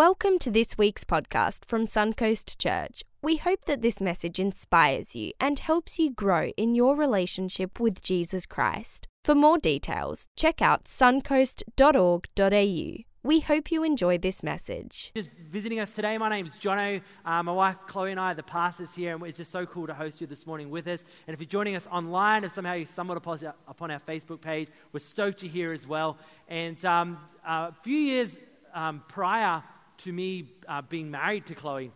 Welcome to this week's podcast from Suncoast Church. We hope that this message inspires you and helps you grow in your relationship with Jesus Christ. For more details, check out suncoast.org.au. We hope you enjoy this message. Just visiting us today, my name is Jono. Uh, my wife Chloe and I are the pastors here, and it's just so cool to host you this morning with us. And if you're joining us online, if somehow you stumbled upon our Facebook page, we're stoked you're here as well. And um, a few years um, prior to me uh, being married to Chloe.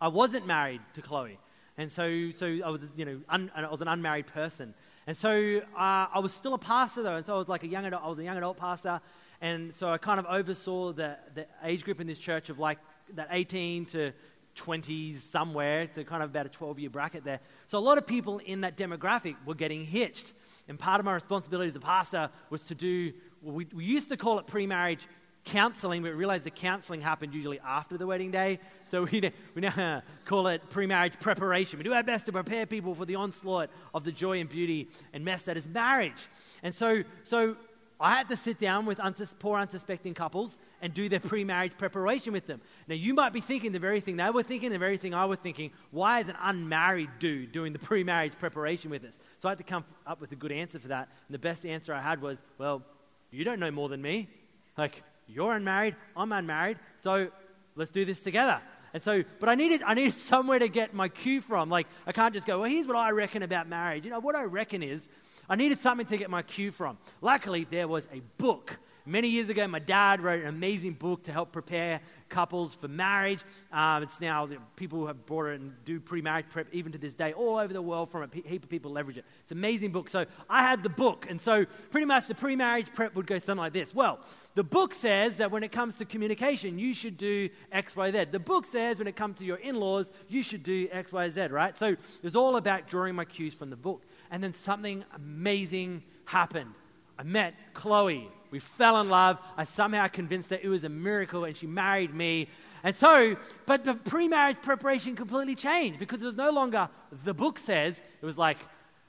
I wasn't married to Chloe. And so, so I was, you know, un, I was an unmarried person. And so uh, I was still a pastor though. And so I was like a young adult, I was a young adult pastor. And so I kind of oversaw the, the age group in this church of like that 18 to 20s somewhere to kind of about a 12 year bracket there. So a lot of people in that demographic were getting hitched. And part of my responsibility as a pastor was to do, we, we used to call it pre marriage counseling, but we realized the counseling happened usually after the wedding day. So we, we now uh, call it pre marriage preparation. We do our best to prepare people for the onslaught of the joy and beauty and mess that is marriage. And so, so I had to sit down with unsus- poor, unsuspecting couples and do their pre marriage preparation with them. Now, you might be thinking the very thing they were thinking, the very thing I was thinking. Why is an unmarried dude doing the pre marriage preparation with us? So I had to come up with a good answer for that. And the best answer I had was, well, you don't know more than me. Like, you're unmarried, I'm unmarried, so let's do this together. And so, but I needed, I needed somewhere to get my cue from. Like, I can't just go, well, here's what I reckon about marriage. You know, what I reckon is, I needed something to get my cue from. Luckily, there was a book Many years ago, my dad wrote an amazing book to help prepare couples for marriage. Um, it's now, people have brought it and do pre marriage prep even to this day all over the world from a heap of people leverage it. It's an amazing book. So I had the book. And so pretty much the pre marriage prep would go something like this. Well, the book says that when it comes to communication, you should do X, Y, Z. The book says when it comes to your in laws, you should do X, Y, Z, right? So it was all about drawing my cues from the book. And then something amazing happened. I met Chloe we fell in love. I somehow convinced her it was a miracle and she married me. And so, but the pre marriage preparation completely changed because it was no longer the book says, it was like,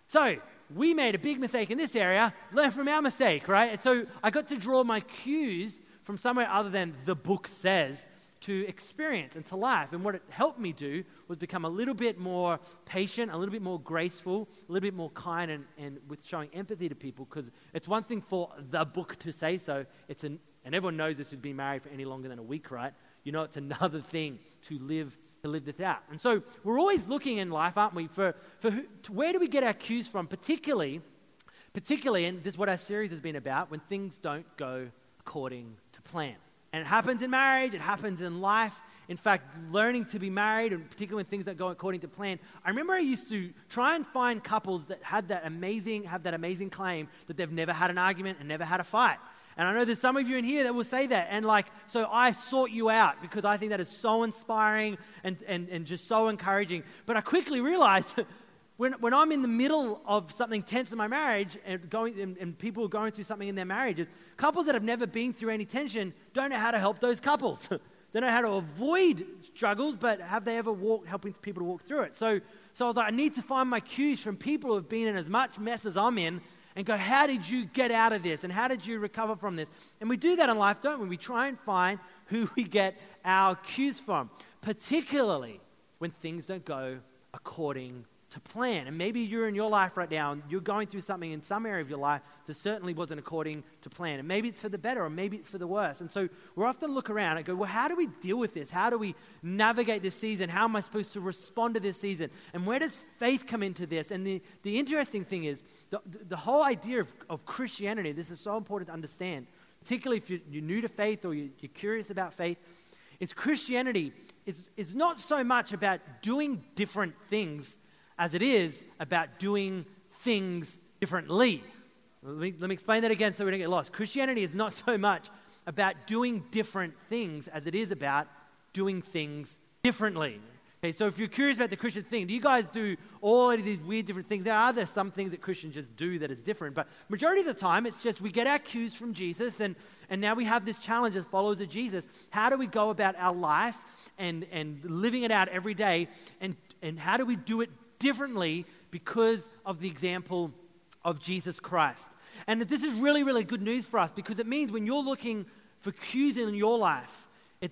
so we made a big mistake in this area, learn from our mistake, right? And so I got to draw my cues from somewhere other than the book says to experience and to life. And what it helped me do was become a little bit more patient, a little bit more graceful, a little bit more kind, and, and with showing empathy to people. Because it's one thing for the book to say so, it's an, and everyone knows this who's been married for any longer than a week, right? You know, it's another thing to live to live this out. And so we're always looking in life, aren't we, for, for who, where do we get our cues from, particularly, particularly, and this is what our series has been about, when things don't go according to plan. And it happens in marriage, it happens in life. In fact, learning to be married, and particularly when things don't go according to plan. I remember I used to try and find couples that had that amazing, have that amazing claim that they've never had an argument and never had a fight. And I know there's some of you in here that will say that. And like, so I sought you out because I think that is so inspiring and, and, and just so encouraging. But I quickly realized when, when I'm in the middle of something tense in my marriage and, going, and, and, people are going through something in their marriages, couples that have never been through any tension don't know how to help those couples. they know how to avoid struggles, but have they ever walked helping people to walk through it? So, so I was like, I need to find my cues from people who have been in as much mess as I'm in and go, how did you get out of this? And how did you recover from this? And we do that in life, don't we? We try and find who we get our cues from, particularly when things don't go according to plan. And maybe you're in your life right now and you're going through something in some area of your life that certainly wasn't according to plan. And maybe it's for the better or maybe it's for the worse. And so we're often look around and go, well, how do we deal with this? How do we navigate this season? How am I supposed to respond to this season? And where does faith come into this? And the, the interesting thing is, the, the whole idea of, of Christianity, this is so important to understand, particularly if you're, you're new to faith or you're, you're curious about faith, is Christianity is, is not so much about doing different things as it is about doing things differently. Let me, let me explain that again so we don't get lost. Christianity is not so much about doing different things as it is about doing things differently. Okay, so if you're curious about the Christian thing, do you guys do all of these weird different things? There are there some things that Christians just do that is different, but majority of the time it's just we get our cues from Jesus, and, and now we have this challenge as followers of Jesus. How do we go about our life and, and living it out every day, and, and how do we do it differently because of the example of Jesus Christ. And this is really, really good news for us because it means when you're looking for cues in your life,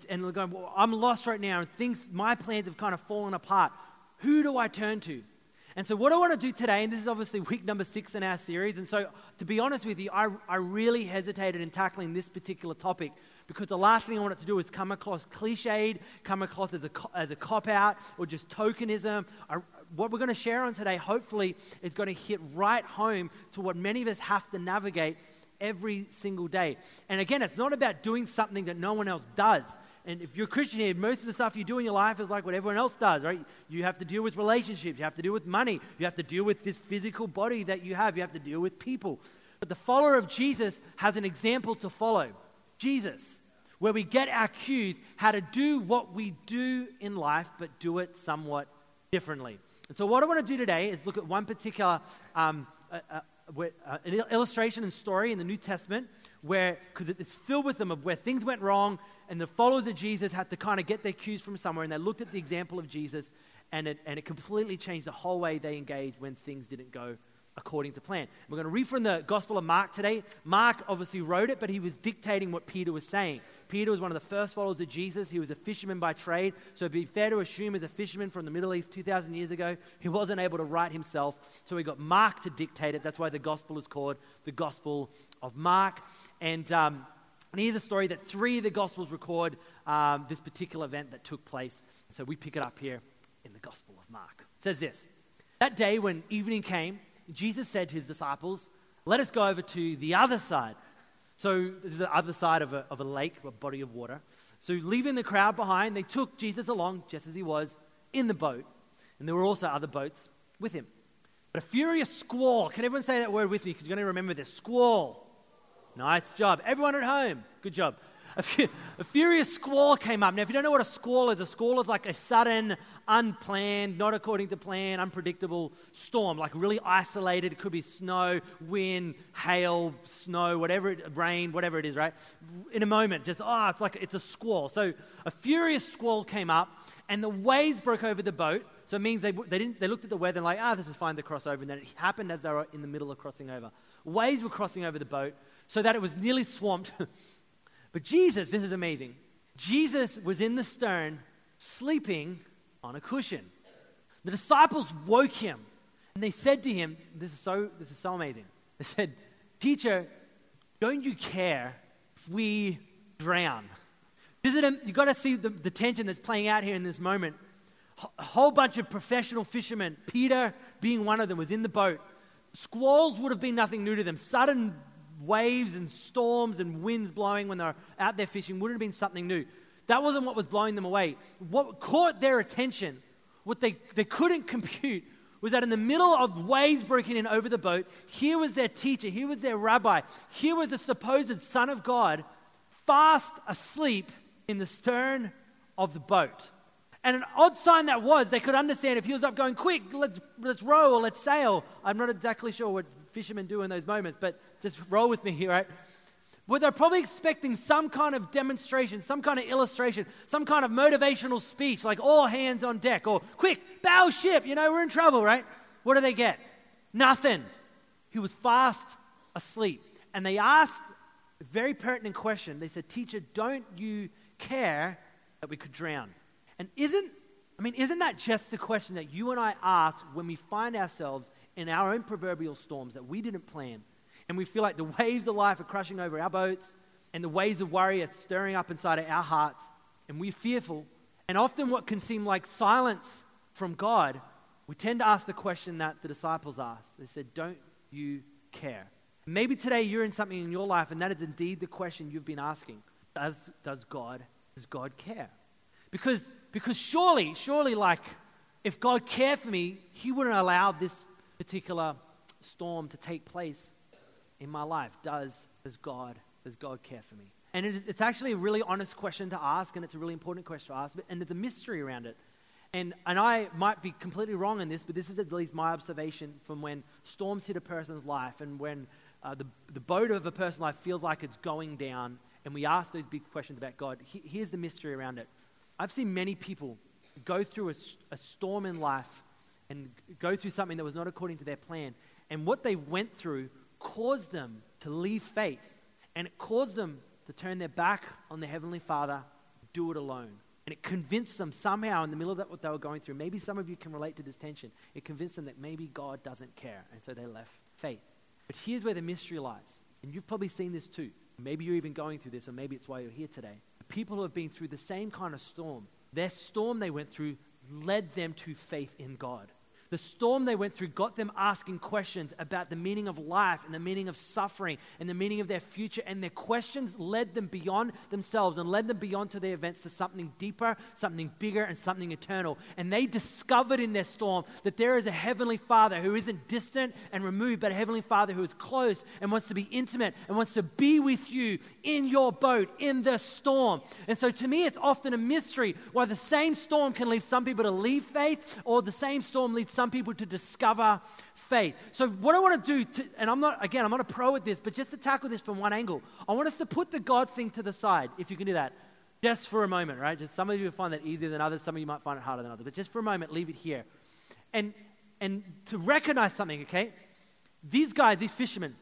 and going, well, I'm lost right now, and things, my plans have kind of fallen apart. Who do I turn to? And so, what I want to do today, and this is obviously week number six in our series, and so to be honest with you, I, I really hesitated in tackling this particular topic because the last thing I wanted to do is come across cliched, come across as a, as a cop out, or just tokenism. I, what we're going to share on today, hopefully, is going to hit right home to what many of us have to navigate every single day. And again, it's not about doing something that no one else does. And if you're a Christian here, most of the stuff you do in your life is like what everyone else does, right? You have to deal with relationships, you have to deal with money, you have to deal with this physical body that you have, you have to deal with people. But the follower of Jesus has an example to follow Jesus, where we get our cues how to do what we do in life, but do it somewhat differently. And so, what I want to do today is look at one particular um, uh, uh, uh, an illustration and story in the New Testament where, because it's filled with them of where things went wrong and the followers of Jesus had to kind of get their cues from somewhere and they looked at the example of Jesus and it, and it completely changed the whole way they engaged when things didn't go according to plan. We're going to read from the Gospel of Mark today. Mark obviously wrote it, but he was dictating what Peter was saying. Peter was one of the first followers of Jesus. He was a fisherman by trade. So it'd be fair to assume, as a fisherman from the Middle East 2,000 years ago, he wasn't able to write himself. So he got Mark to dictate it. That's why the Gospel is called the Gospel of Mark. And. Um, and here's a story that three of the Gospels record um, this particular event that took place. So we pick it up here in the Gospel of Mark. It says this That day when evening came, Jesus said to his disciples, Let us go over to the other side. So, this is the other side of a, of a lake, a body of water. So, leaving the crowd behind, they took Jesus along, just as he was, in the boat. And there were also other boats with him. But a furious squall, can everyone say that word with me? Because you're going to remember this squall. Nice job. Everyone at home, good job. A, a, furious squall came up. Now, if you don't know what a squall is, a squall is like a sudden, unplanned, not according to plan, unpredictable storm, like really isolated. It could be snow, wind, hail, snow, whatever, it, rain, whatever it is, right? In a moment, just, oh, it's like it's a squall. So a furious squall came up, and the waves broke over the boat. So it means they, they, didn't, they looked at the weather and like, ah, oh, this is fine to cross over. And then it happened as they were in the middle of crossing over. Waves were crossing over the boat so that it was nearly swamped. but Jesus, this is amazing. Jesus was in the stern, sleeping on a cushion. The disciples woke him and they said to him, This is so, this is so amazing. They said, Teacher, don't you care if we drown? You've got to see the, the tension that's playing out here in this moment. A whole bunch of professional fishermen, Peter being one of them, was in the boat. Squalls would have been nothing new to them. Sudden waves and storms and winds blowing when they're out there fishing wouldn't have been something new. That wasn't what was blowing them away. What caught their attention, what they, they couldn't compute, was that in the middle of waves breaking in over the boat, here was their teacher, here was their rabbi, here was the supposed Son of God, fast asleep in the stern of the boat. And an odd sign that was, they could understand if he was up going, quick, let's, let's row or let's sail. I'm not exactly sure what fishermen do in those moments, but just roll with me here, right? Well, they're probably expecting some kind of demonstration, some kind of illustration, some kind of motivational speech, like all hands on deck, or quick, bow ship, you know, we're in trouble, right? What do they get? Nothing. He was fast asleep. And they asked a very pertinent question. They said, Teacher, don't you care that we could drown? And isn't, I mean, isn't that just the question that you and I ask when we find ourselves in our own proverbial storms that we didn't plan. And we feel like the waves of life are crushing over our boats and the waves of worry are stirring up inside of our hearts. And we're fearful. And often, what can seem like silence from God, we tend to ask the question that the disciples asked. They said, Don't you care? Maybe today you're in something in your life, and that is indeed the question you've been asking. Does, does God does God care? Because, because surely, surely, like, if God cared for me, He wouldn't allow this particular storm to take place in my life? Does, does, God, does God care for me? And it, it's actually a really honest question to ask, and it's a really important question to ask, and there's a mystery around it. And, and I might be completely wrong in this, but this is at least my observation from when storms hit a person's life and when uh, the, the boat of a person's life feels like it's going down, and we ask those big questions about God. He, here's the mystery around it. I've seen many people go through a, a storm in life and go through something that was not according to their plan. And what they went through caused them to leave faith. And it caused them to turn their back on their Heavenly Father, do it alone. And it convinced them somehow in the middle of that, what they were going through. Maybe some of you can relate to this tension. It convinced them that maybe God doesn't care. And so they left faith. But here's where the mystery lies. And you've probably seen this too. Maybe you're even going through this, or maybe it's why you're here today. People who have been through the same kind of storm, their storm they went through led them to faith in God. The storm they went through got them asking questions about the meaning of life and the meaning of suffering and the meaning of their future. And their questions led them beyond themselves and led them beyond to their events to something deeper, something bigger, and something eternal. And they discovered in their storm that there is a heavenly Father who isn't distant and removed, but a heavenly Father who is close and wants to be intimate and wants to be with you in your boat, in the storm. And so to me, it's often a mystery why the same storm can leave some people to leave faith or the same storm leads some people to discover faith. So, what I want to do, to, and I'm not, again, I'm not a pro at this, but just to tackle this from one angle, I want us to put the God thing to the side, if you can do that, just for a moment, right? Just some of you find that easier than others, some of you might find it harder than others, but just for a moment, leave it here. And, and to recognize something, okay? These guys, these fishermen,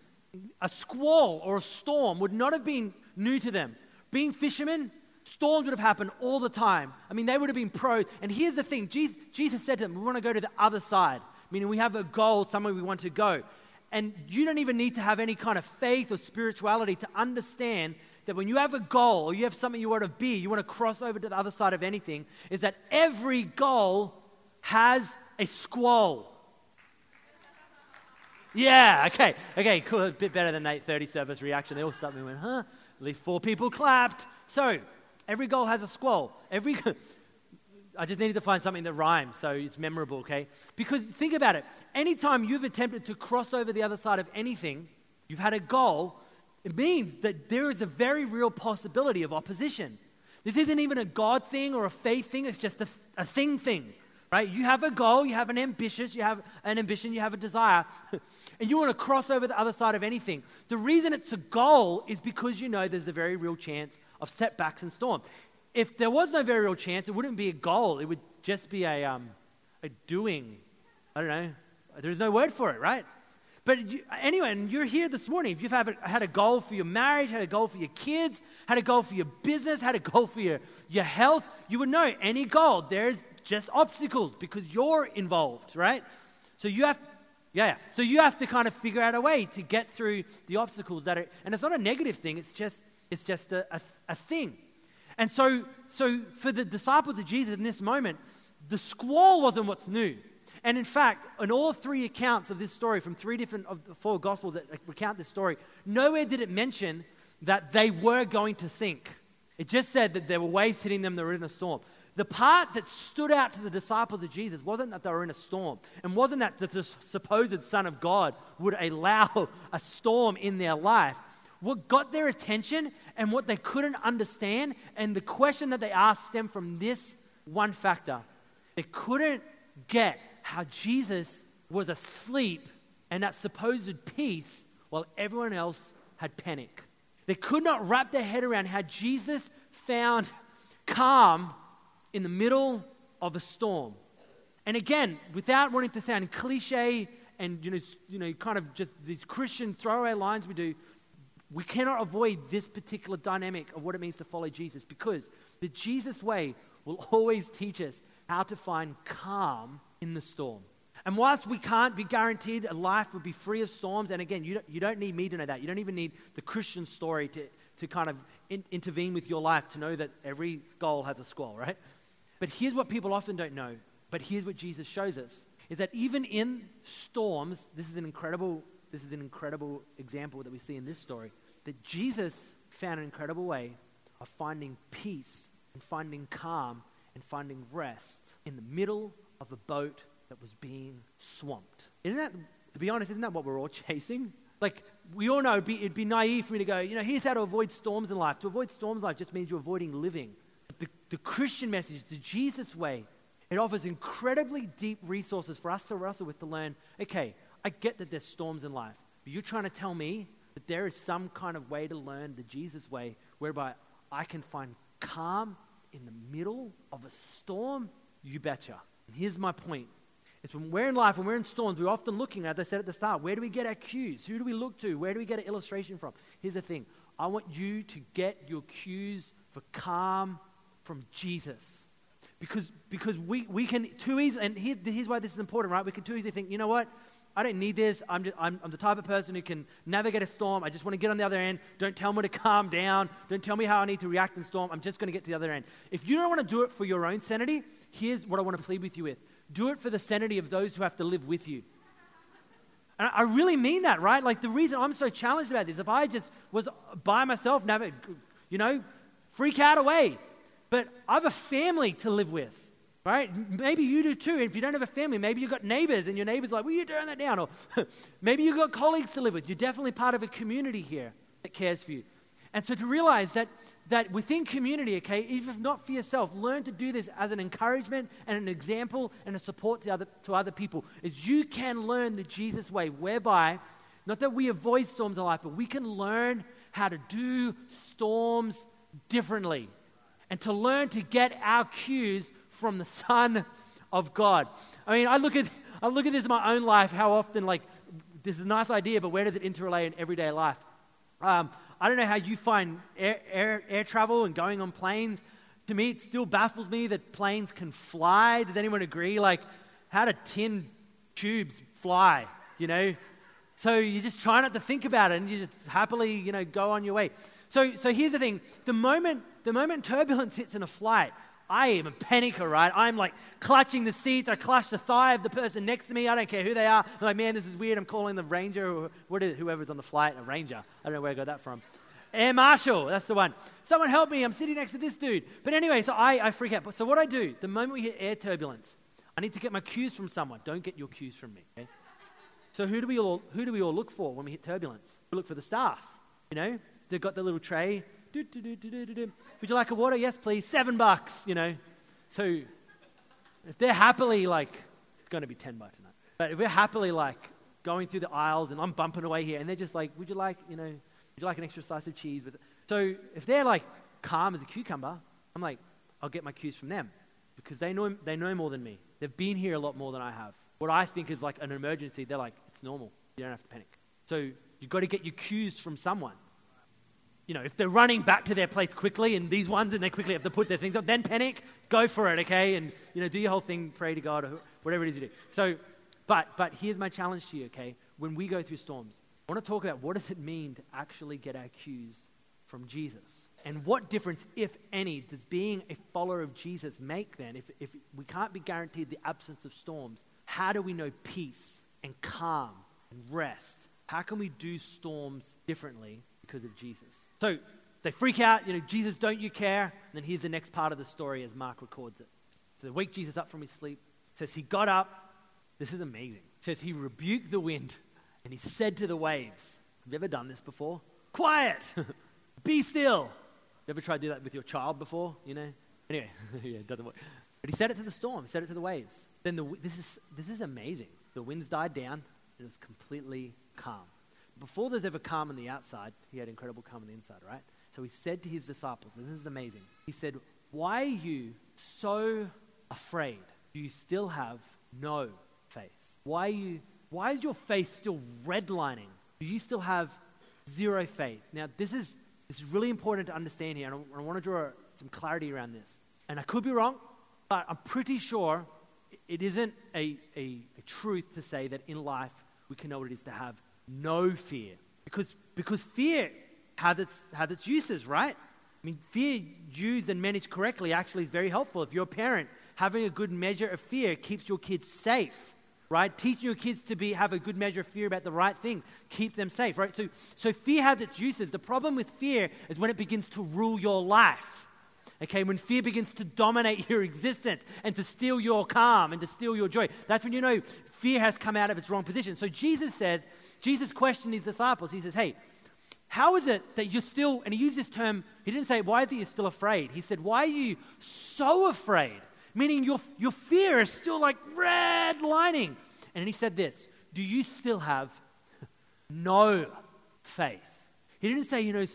a squall or a storm would not have been new to them. Being fishermen, Storms would have happened all the time. I mean, they would have been pros. And here's the thing Jesus, said to them, We want to go to the other side, meaning we have a goal, somewhere we want to go. And you don't even need to have any kind of faith or spirituality to understand that when you have a goal or you have something you want to be, you want to cross over to the other side of anything, is that every goal has a squall. Yeah, okay, okay, cool. A bit better than 8:30 service reaction. They all stopped me and went, huh? At least four people clapped. So, Every goal has a squall. Every I just needed to find something that rhymes so it's memorable, okay? Because think about it. Anytime you've attempted to cross over the other side of anything, you've had a goal, it means that there is a very real possibility of opposition. This isn't even a God thing or a faith thing, it's just a, a thing thing. Right? You have a goal, you have an ambitious, you have an ambition, you have a desire, and you want to cross over the other side of anything. The reason it's a goal is because you know there's a very real chance of setbacks and storms. If there was no very real chance, it wouldn't be a goal. It would just be a, um, a doing. I don't know. There's no word for it, right? But you, anyway, and you're here this morning. If you've had a, had a goal for your marriage, had a goal for your kids, had a goal for your business, had a goal for your, your health, you would know any goal, there's just obstacles because you're involved, right? So you have, yeah, yeah. So you have to kind of figure out a way to get through the obstacles that are, and it's not a negative thing. It's just it's just a, a, a thing. And so, so for the disciples of Jesus in this moment, the squall wasn't what's new. And in fact, in all three accounts of this story, from three different of the four gospels that recount this story, nowhere did it mention that they were going to sink. It just said that there were waves hitting them, they were in a storm. The part that stood out to the disciples of Jesus wasn't that they were in a storm, and wasn't that the supposed Son of God would allow a storm in their life what got their attention and what they couldn't understand, and the question that they asked stemmed from this one factor. They couldn't get how Jesus was asleep and that supposed peace while everyone else had panic. They could not wrap their head around how Jesus found calm in the middle of a storm. And again, without wanting to sound cliche and you know, you know, kind of just these Christian throwaway lines we do, we cannot avoid this particular dynamic of what it means to follow Jesus because the Jesus way will always teach us how to find calm in the storm. And whilst we can't be guaranteed a life will be free of storms, and again, you don't, you don't need me to know that. You don't even need the Christian story to, to kind of in, intervene with your life to know that every goal has a squall, right? But here's what people often don't know, but here's what Jesus shows us is that even in storms, this is an incredible this is an incredible example that we see in this story that Jesus found an incredible way of finding peace and finding calm and finding rest in the middle of a boat that was being swamped. Isn't that, to be honest, isn't that what we're all chasing? Like, we all know it'd be, it'd be naive for me to go, you know, here's how to avoid storms in life. To avoid storms in life just means you're avoiding living. The, the Christian message, the Jesus way, it offers incredibly deep resources for us to wrestle with to learn okay, I get that there's storms in life, but you're trying to tell me that there is some kind of way to learn the Jesus way whereby I can find calm in the middle of a storm? You betcha. And here's my point. It's when we're in life, when we're in storms, we're often looking, as I said at the start, where do we get our cues? Who do we look to? Where do we get an illustration from? Here's the thing I want you to get your cues for calm from Jesus. Because, because we, we can too easily, and here, here's why this is important, right? We can too easily think, you know what? I don't need this. I'm, just, I'm, I'm the type of person who can navigate a storm. I just want to get on the other end. Don't tell me to calm down. Don't tell me how I need to react in storm. I'm just going to get to the other end. If you don't want to do it for your own sanity, here's what I want to plead with you with do it for the sanity of those who have to live with you. And I really mean that, right? Like the reason I'm so challenged about this, if I just was by myself, never, you know, freak out away. But I have a family to live with right? Maybe you do too. If you don't have a family, maybe you've got neighbors and your neighbor's like, well, you turn that down. Or maybe you've got colleagues to live with. You're definitely part of a community here that cares for you. And so to realize that, that within community, okay, even if not for yourself, learn to do this as an encouragement and an example and a support to other, to other people, is you can learn the Jesus way, whereby, not that we avoid storms of life, but we can learn how to do storms differently and to learn to get our cues from the Son of God. I mean, I look at, I look at this in my own life, how often, like, this is a nice idea, but where does it interrelate in everyday life? Um, I don't know how you find air, air, air travel and going on planes. To me, it still baffles me that planes can fly. Does anyone agree? Like, how do tin tubes fly? You know? So you just try not to think about it and you just happily, you know, go on your way. So, so here's the thing the moment, the moment turbulence hits in a flight, I am a panicker, right? I'm like clutching the seats. I clutch the thigh of the person next to me. I don't care who they are. I'm like, man, this is weird. I'm calling the ranger or what is, whoever's on the flight, a ranger. I don't know where I got that from. Air Marshal, that's the one. Someone help me. I'm sitting next to this dude. But anyway, so I, I freak out. So what I do, the moment we hit air turbulence, I need to get my cues from someone. Don't get your cues from me. Okay? So who do we all who do we all look for when we hit turbulence? We look for the staff. You know, they've got the little tray Would you like a water? Yes, please. Seven bucks, you know. So if they're happily like, it's going to be 10 bucks tonight. But if we're happily like going through the aisles and I'm bumping away here and they're just like, would you like, you know, would you like an extra slice of cheese with it? So if they're like calm as a cucumber, I'm like, I'll get my cues from them because they know, they know more than me. They've been here a lot more than I have. What I think is like an emergency, they're like, it's normal. You don't have to panic. So you've got to get your cues from someone you know, if they're running back to their place quickly and these ones and they quickly have to put their things up, then panic, go for it, okay? And, you know, do your whole thing, pray to God, or whatever it is you do. So, but, but here's my challenge to you, okay? When we go through storms, I want to talk about what does it mean to actually get our cues from Jesus? And what difference, if any, does being a follower of Jesus make then? If, if we can't be guaranteed the absence of storms, how do we know peace and calm and rest? How can we do storms differently because of Jesus? So they freak out, you know, Jesus, don't you care? And then here's the next part of the story as Mark records it. So they wake Jesus up from his sleep. Says he got up. This is amazing. Says he rebuked the wind and he said to the waves, Have you ever done this before? Quiet! Be still. You ever tried to do that with your child before? You know? Anyway, yeah, it doesn't work. But he said it to the storm, he said it to the waves. Then the, this, is, this is amazing. The winds died down and it was completely calm before there's ever calm on the outside, he had incredible calm on the inside, right? So he said to his disciples, and this is amazing. He said, Why are you so afraid? Do you still have no faith? Why are you why is your faith still redlining? Do you still have zero faith? Now, this is this is really important to understand here, and I, I want to draw some clarity around this. And I could be wrong, but I'm pretty sure it isn't a, a, a truth to say that in life we can know what it is to have no fear. Because, because fear had its, had its uses, right? I mean, fear used and managed correctly actually is very helpful. If you're a parent, having a good measure of fear keeps your kids safe, right? Teaching your kids to be, have a good measure of fear about the right things, keep them safe, right? So, so fear has its uses. The problem with fear is when it begins to rule your life. Okay, when fear begins to dominate your existence and to steal your calm and to steal your joy, that's when you know fear has come out of its wrong position. So Jesus says, Jesus questioned his disciples. He says, Hey, how is it that you're still, and he used this term, he didn't say, Why are you still afraid? He said, Why are you so afraid? Meaning your, your fear is still like red lining. And he said this Do you still have no faith? He didn't say, you know,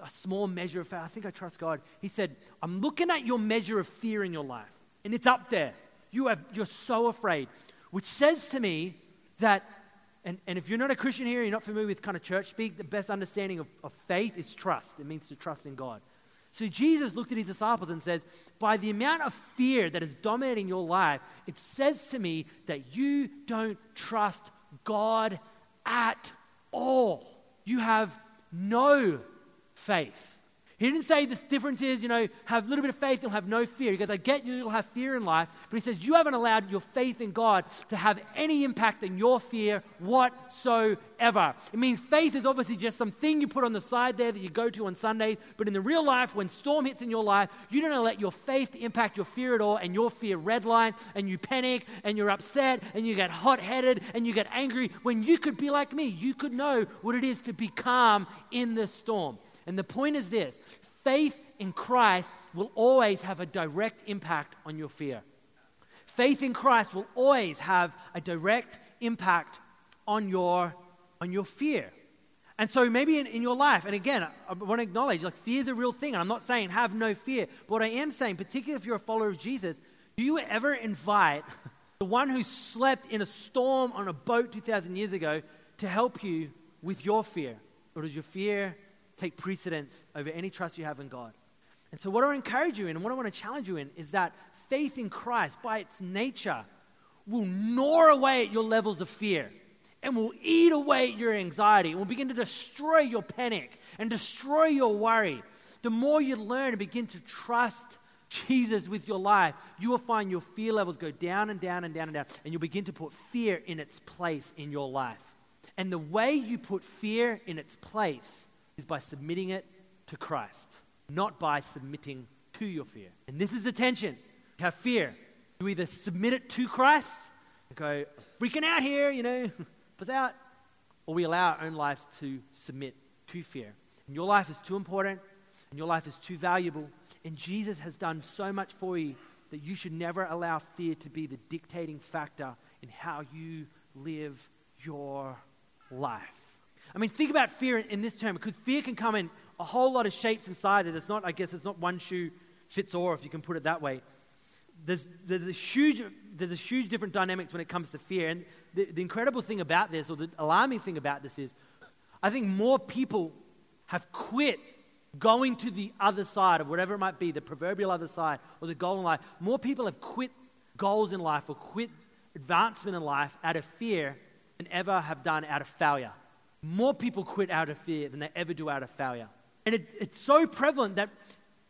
a small measure of faith. I think I trust God. He said, I'm looking at your measure of fear in your life, and it's up there. You have, you're so afraid, which says to me that and, and if you're not a Christian here, you're not familiar with kind of church speak, the best understanding of, of faith is trust. It means to trust in God. So Jesus looked at his disciples and said, By the amount of fear that is dominating your life, it says to me that you don't trust God at all. You have no faith. He didn't say the difference is, you know, have a little bit of faith and have no fear. He goes, I get you, you'll have fear in life. But he says, you haven't allowed your faith in God to have any impact on your fear whatsoever. It means faith is obviously just something you put on the side there that you go to on Sundays. But in the real life, when storm hits in your life, you don't let your faith impact your fear at all. And your fear redline and you panic and you're upset and you get hot headed and you get angry when you could be like me. You could know what it is to be calm in the storm. And the point is this faith in Christ will always have a direct impact on your fear. Faith in Christ will always have a direct impact on your, on your fear. And so maybe in, in your life, and again, I, I want to acknowledge like fear is a real thing. And I'm not saying have no fear. But what I am saying, particularly if you're a follower of Jesus, do you ever invite the one who slept in a storm on a boat 2,000 years ago to help you with your fear? Or does your fear take precedence over any trust you have in God. And so, what I encourage you in and what I want to challenge you in is that faith in Christ, by its nature, will gnaw away at your levels of fear and will eat away at your anxiety and will begin to destroy your panic and destroy your worry. The more you learn and begin to trust Jesus with your life, you will find your fear levels go down and down and down and down, and you'll begin to put fear in its place in your life. And the way you put fear in its place is by submitting it to Christ, not by submitting to your fear. And this is the tension. You have fear. You either submit it to Christ and go, freaking out here, you know, buzz out, or we allow our own lives to submit to fear. And your life is too important and your life is too valuable. And Jesus has done so much for you that you should never allow fear to be the dictating factor in how you live your life. I mean, think about fear in, this term, because fear can come in a whole lot of shapes inside it. It's not, I guess, it's not one shoe fits all, if you can put it that way. There's, there's, a huge, there's a huge different dynamics when it comes to fear. And the, the incredible thing about this, or the alarming thing about this, is I think more people have quit going to the other side of whatever it might be, the proverbial other side or the goal in life. More people have quit goals in life or quit advancement in life out of fear than ever have done out of failure. More people quit out of fear than they ever do out of failure. And it, it's so prevalent that,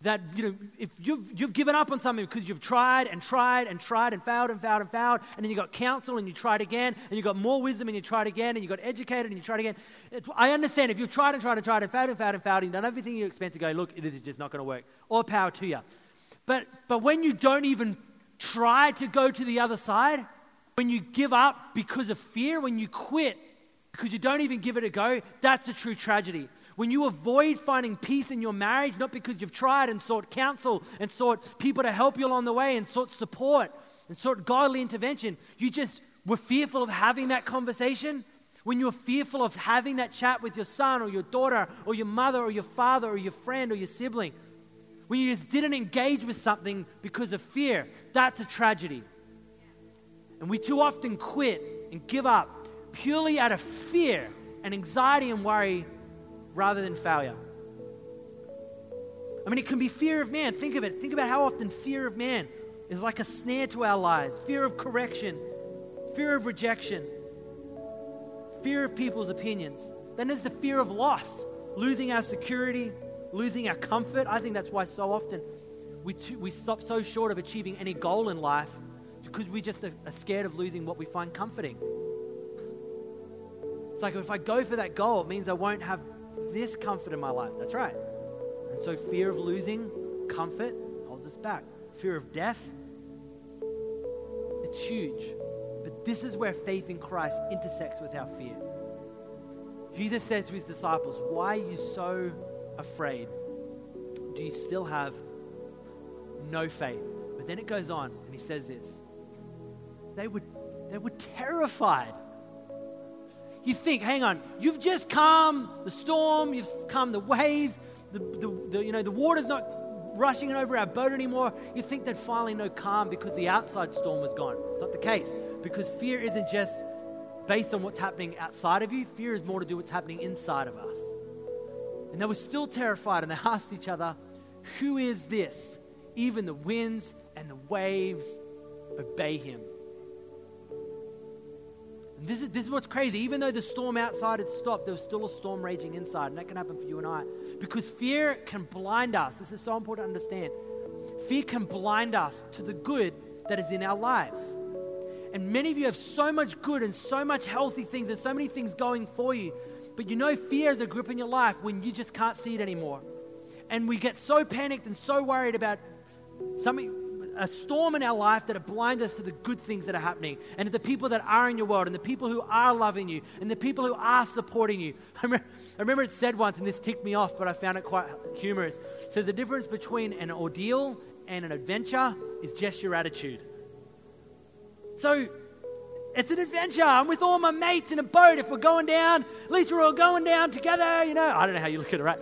that you know, if you've, you've given up on something because you've tried and tried and tried and failed and failed and failed, and then you got counsel and you tried again, and you got more wisdom and you tried again, and you got educated and you tried again. I understand if you've tried and tried and tried and failed and failed and failed, and done everything you expect to go, look, this is just not going to work. All power to you. But, but when you don't even try to go to the other side, when you give up because of fear, when you quit, because you don't even give it a go, that's a true tragedy. When you avoid finding peace in your marriage, not because you've tried and sought counsel and sought people to help you along the way and sought support and sought godly intervention, you just were fearful of having that conversation. When you're fearful of having that chat with your son or your daughter or your mother or your father or your friend or your sibling, when you just didn't engage with something because of fear, that's a tragedy. And we too often quit and give up purely out of fear and anxiety and worry rather than failure. I mean, it can be fear of man. Think of it. Think about how often fear of man is like a snare to our lives fear of correction, fear of rejection, fear of people's opinions. Then there's the fear of loss, losing our security, losing our comfort. I think that's why so often we, we stop so short of achieving any goal in life because we just are, are scared of losing what we find comforting. It's like if I go for that goal, it means I won't have this comfort in my life. That's right. And so fear of losing comfort holds us back. Fear of death, it's huge. But this is where faith in Christ intersects with our fear. Jesus said to his disciples, Why are you so afraid? Do you still have no faith? But then it goes on and he says this. They were, they were terrified you think, hang on, you've just calmed the storm, you've calmed the waves, the, the, the, you know, the water's not rushing over our boat anymore. You think they'd finally know calm because the outside storm was gone. It's not the case because fear isn't just based on what's happening outside of you, fear is more to do with what's happening inside of us. And they were still terrified and they asked each other, Who is this? Even the winds and the waves obey him. This is, this is what's crazy. Even though the storm outside had stopped, there was still a storm raging inside. And that can happen for you and I. Because fear can blind us. This is so important to understand. Fear can blind us to the good that is in our lives. And many of you have so much good and so much healthy things and so many things going for you. But you know, fear is a grip in your life when you just can't see it anymore. And we get so panicked and so worried about something, a storm in our life that it blinds us to the good things that are happening and the people that are in your world and the people who are loving you and the people who are supporting you. I remember, I remember it said once, and this ticked me off, but I found it quite humorous. So the difference between an ordeal and an adventure is just your attitude. So it's an adventure. I'm with all my mates in a boat. If we're going down, at least we're all going down together, you know. I don't know how you look at it, right?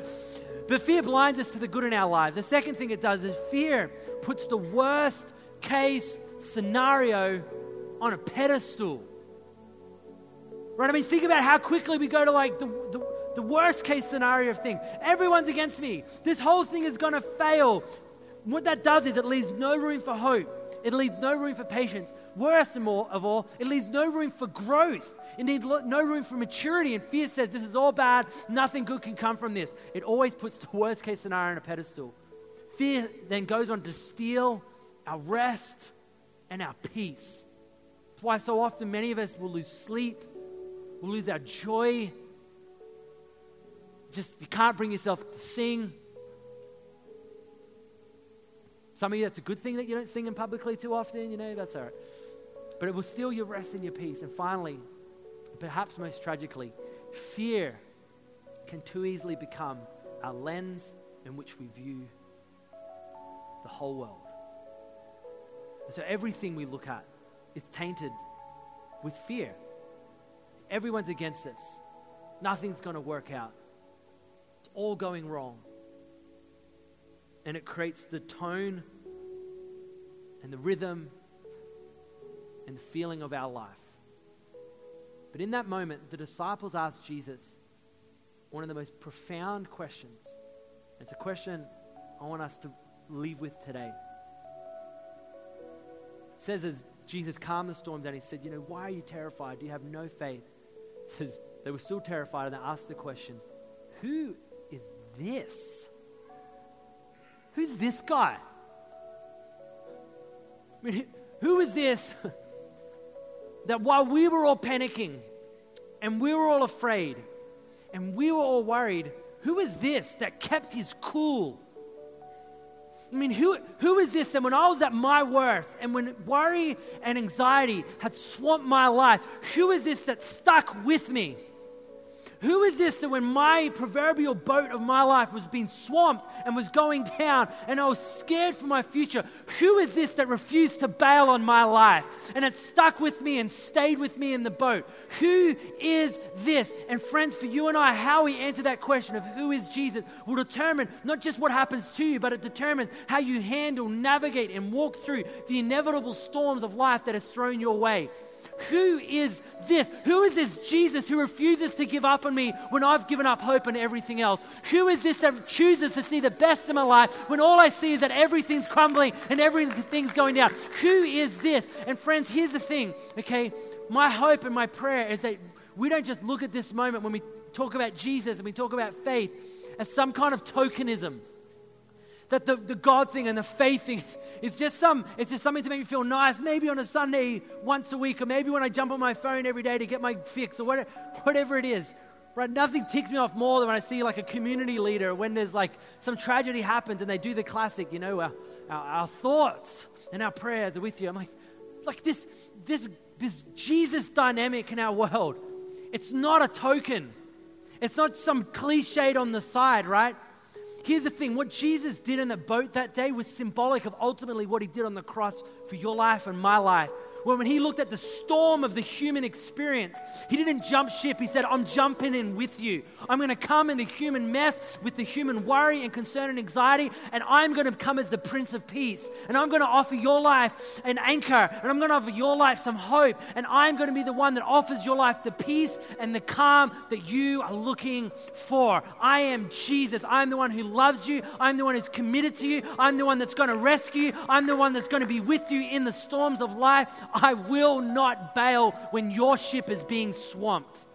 But fear blinds us to the good in our lives. The second thing it does is fear puts the worst case scenario on a pedestal. Right? I mean, think about how quickly we go to like the, the, the worst case scenario of thing. Everyone's against me. This whole thing is going to fail. What that does is it leaves no room for hope. It leaves no room for patience. Worse and more of all, it leaves no room for growth. It Indeed, no room for maturity. And fear says this is all bad. Nothing good can come from this. It always puts the worst case scenario on a pedestal. Fear then goes on to steal our rest and our peace. That's why so often many of us will lose sleep, we'll lose our joy. Just you can't bring yourself to sing. Some of you, that's a good thing that you don't sing in publicly too often, you know, that's all right. But it will steal your rest and your peace. And finally, perhaps most tragically, fear can too easily become our lens in which we view the whole world. And so everything we look at is tainted with fear. Everyone's against us. Nothing's going to work out. It's all going wrong. And it creates the tone and the rhythm and the feeling of our life. But in that moment, the disciples asked Jesus one of the most profound questions. It's a question I want us to leave with today. It says as Jesus calmed the storm down, he said, You know, why are you terrified? Do you have no faith? It says they were still terrified and they asked the question, Who is this? Who's this guy? I mean, who is this that while we were all panicking and we were all afraid and we were all worried, who is this that kept his cool? I mean, who, who is this that when I was at my worst and when worry and anxiety had swamped my life, who is this that stuck with me? Who is this that when my proverbial boat of my life was being swamped and was going down and I was scared for my future, who is this that refused to bail on my life and it stuck with me and stayed with me in the boat? Who is this? And friends, for you and I, how we answer that question of who is Jesus will determine not just what happens to you, but it determines how you handle, navigate, and walk through the inevitable storms of life that is thrown your way. Who is this? Who is this Jesus who refuses to give up on me when I've given up hope and everything else? Who is this that chooses to see the best in my life when all I see is that everything's crumbling and everything's going down? Who is this? And friends, here's the thing, okay? My hope and my prayer is that we don't just look at this moment when we talk about Jesus and we talk about faith as some kind of tokenism that the, the God thing and the faith thing is just some, it's just something to make me feel nice, maybe on a Sunday once a week, or maybe when I jump on my phone every day to get my fix, or whatever, whatever it is. Right? Nothing ticks me off more than when I see like a community leader when there's like some tragedy happens and they do the classic, you know, our, our, our thoughts and our prayers are with you. I'm like, like this, this, this Jesus dynamic in our world. It's not a token. It's not some cliched on the side, right? Here's the thing what Jesus did in the boat that day was symbolic of ultimately what he did on the cross for your life and my life. When, when he looked at the storm of the human experience, he didn't jump ship. He said, I'm jumping in with you. I'm going to come in the human mess with the human worry and concern and anxiety, and I'm going to come as the Prince of Peace. And I'm going to offer your life an anchor, and I'm going to offer your life some hope, and I'm going to be the one that offers your life the peace and the calm that you are looking for. I am Jesus. I'm the one who loves you. I'm the one who's committed to you. I'm the one that's going to rescue you. I'm the one that's going to be with you in the storms of life. I will not bail when your ship is being swamped.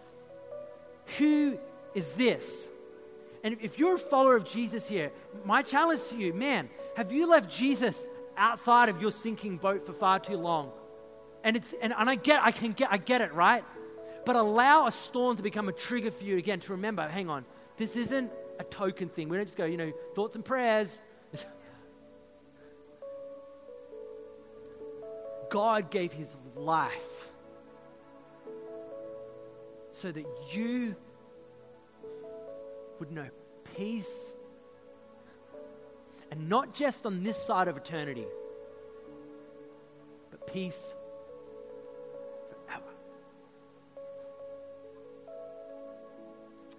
Who is this? And if you're a follower of Jesus here, my challenge to you, man, have you left Jesus outside of your sinking boat for far too long? And it's and, and I get I can get I get it, right? But allow a storm to become a trigger for you again to remember, hang on, this isn't a token thing. We don't just go, you know, thoughts and prayers. God gave his life so that you would know peace. And not just on this side of eternity, but peace forever.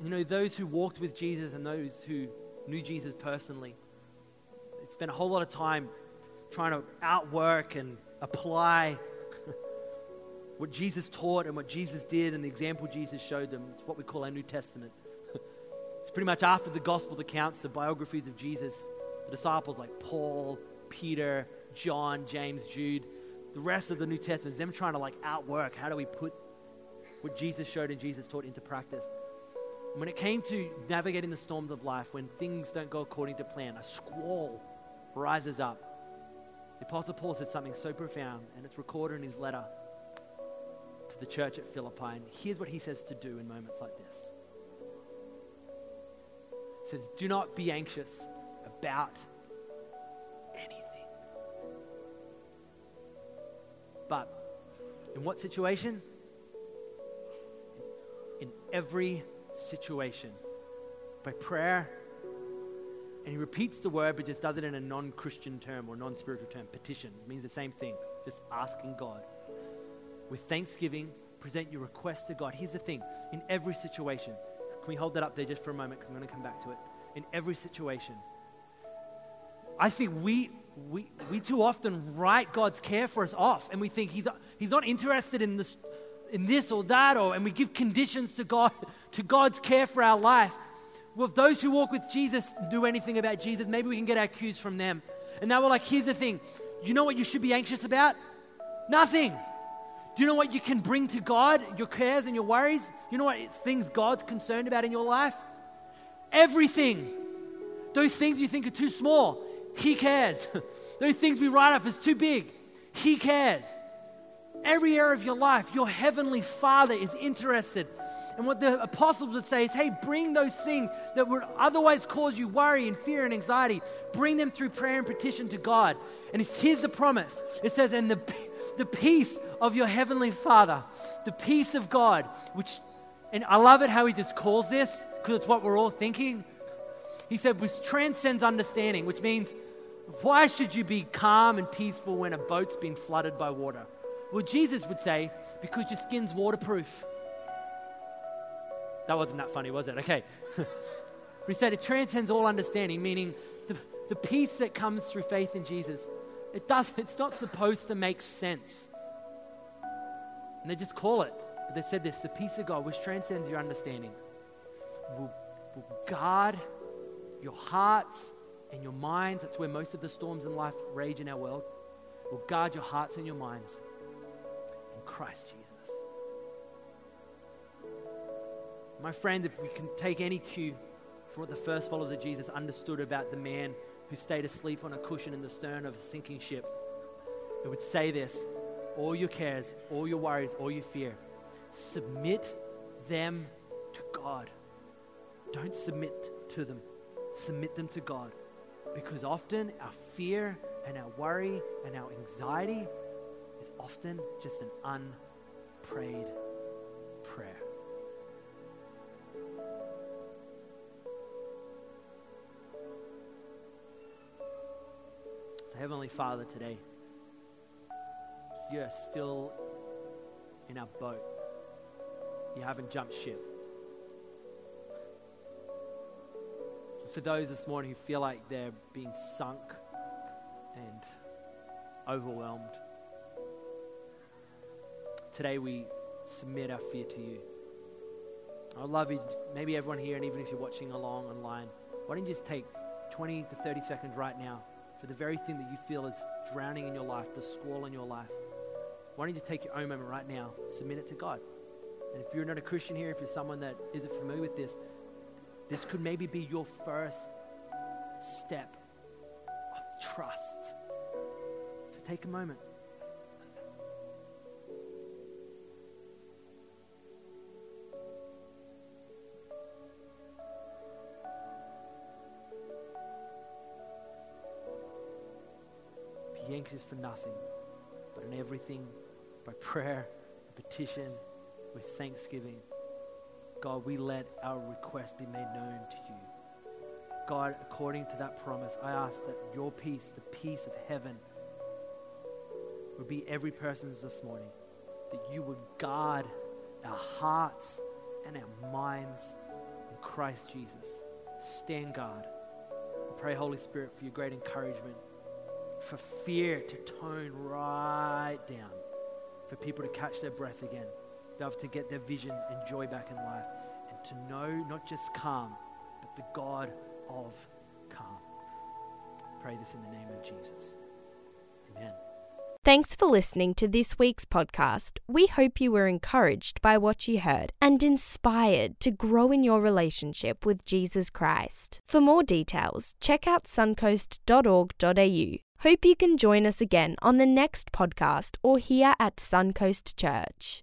You know, those who walked with Jesus and those who knew Jesus personally, spent a whole lot of time trying to outwork and apply what Jesus taught and what Jesus did and the example Jesus showed them. It's what we call our New Testament. it's pretty much after the gospel accounts, the biographies of Jesus, the disciples like Paul, Peter, John, James, Jude, the rest of the New Testament, them trying to like outwork how do we put what Jesus showed and Jesus taught into practice. When it came to navigating the storms of life, when things don't go according to plan, a squall rises up the Apostle Paul said something so profound, and it's recorded in his letter to the church at Philippi. And here's what he says to do in moments like this He says, Do not be anxious about anything. But in what situation? In every situation. By prayer and he repeats the word, but just does it in a non Christian term or non spiritual term. Petition it means the same thing, just asking God. With thanksgiving, present your request to God. Here's the thing in every situation, can we hold that up there just for a moment? Because I'm going to come back to it. In every situation, I think we, we, we too often write God's care for us off, and we think he's, he's not interested in this, in this or that, or, and we give conditions to God, to God's care for our life. Well, if those who walk with Jesus do anything about Jesus, maybe we can get our cues from them. And they we're like, here's the thing. You know what you should be anxious about? Nothing. Do you know what you can bring to God, your cares and your worries? You know what things God's concerned about in your life? Everything. Those things you think are too small, He cares. Those things we write off as too big, He cares. Every area of your life, your Heavenly Father is interested and what the apostles would say is, hey, bring those things that would otherwise cause you worry and fear and anxiety, bring them through prayer and petition to God. And here's the promise it says, and the, the peace of your heavenly Father, the peace of God, which, and I love it how he just calls this because it's what we're all thinking. He said, which transcends understanding, which means, why should you be calm and peaceful when a boat's been flooded by water? Well, Jesus would say, because your skin's waterproof. That wasn't that funny, was it? Okay. he said it transcends all understanding, meaning the, the peace that comes through faith in Jesus. It does, it's not supposed to make sense. And they just call it. But they said this the peace of God, which transcends your understanding, will, will guard your hearts and your minds. That's where most of the storms in life rage in our world. Will guard your hearts and your minds in Christ Jesus. My friend, if we can take any cue from what the first followers of Jesus understood about the man who stayed asleep on a cushion in the stern of a sinking ship, it would say this all your cares, all your worries, all your fear, submit them to God. Don't submit to them, submit them to God. Because often our fear and our worry and our anxiety is often just an unprayed prayer. Heavenly Father, today, you're still in our boat. You haven't jumped ship. For those this morning who feel like they're being sunk and overwhelmed, today we submit our fear to you. I'd love you, maybe everyone here, and even if you're watching along online, why don't you just take 20 to 30 seconds right now for the very thing that you feel is drowning in your life, the squall in your life? Why don't you take your own moment right now, submit it to God? And if you're not a Christian here, if you're someone that isn't familiar with this, this could maybe be your first step of trust. So take a moment. Be anxious for nothing, but in everything, by prayer, petition, with thanksgiving. God, we let our request be made known to you. God, according to that promise, I ask that your peace, the peace of heaven, would be every person's this morning. That you would guard our hearts and our minds in Christ Jesus. Stand guard. I pray, Holy Spirit, for your great encouragement, for fear to tone right down, for people to catch their breath again be able to get their vision and joy back in life, and to know not just calm, but the God of calm. Pray this in the name of Jesus. Amen. Thanks for listening to this week's podcast. We hope you were encouraged by what you heard and inspired to grow in your relationship with Jesus Christ. For more details, check out suncoast.org.au. Hope you can join us again on the next podcast or here at Suncoast Church.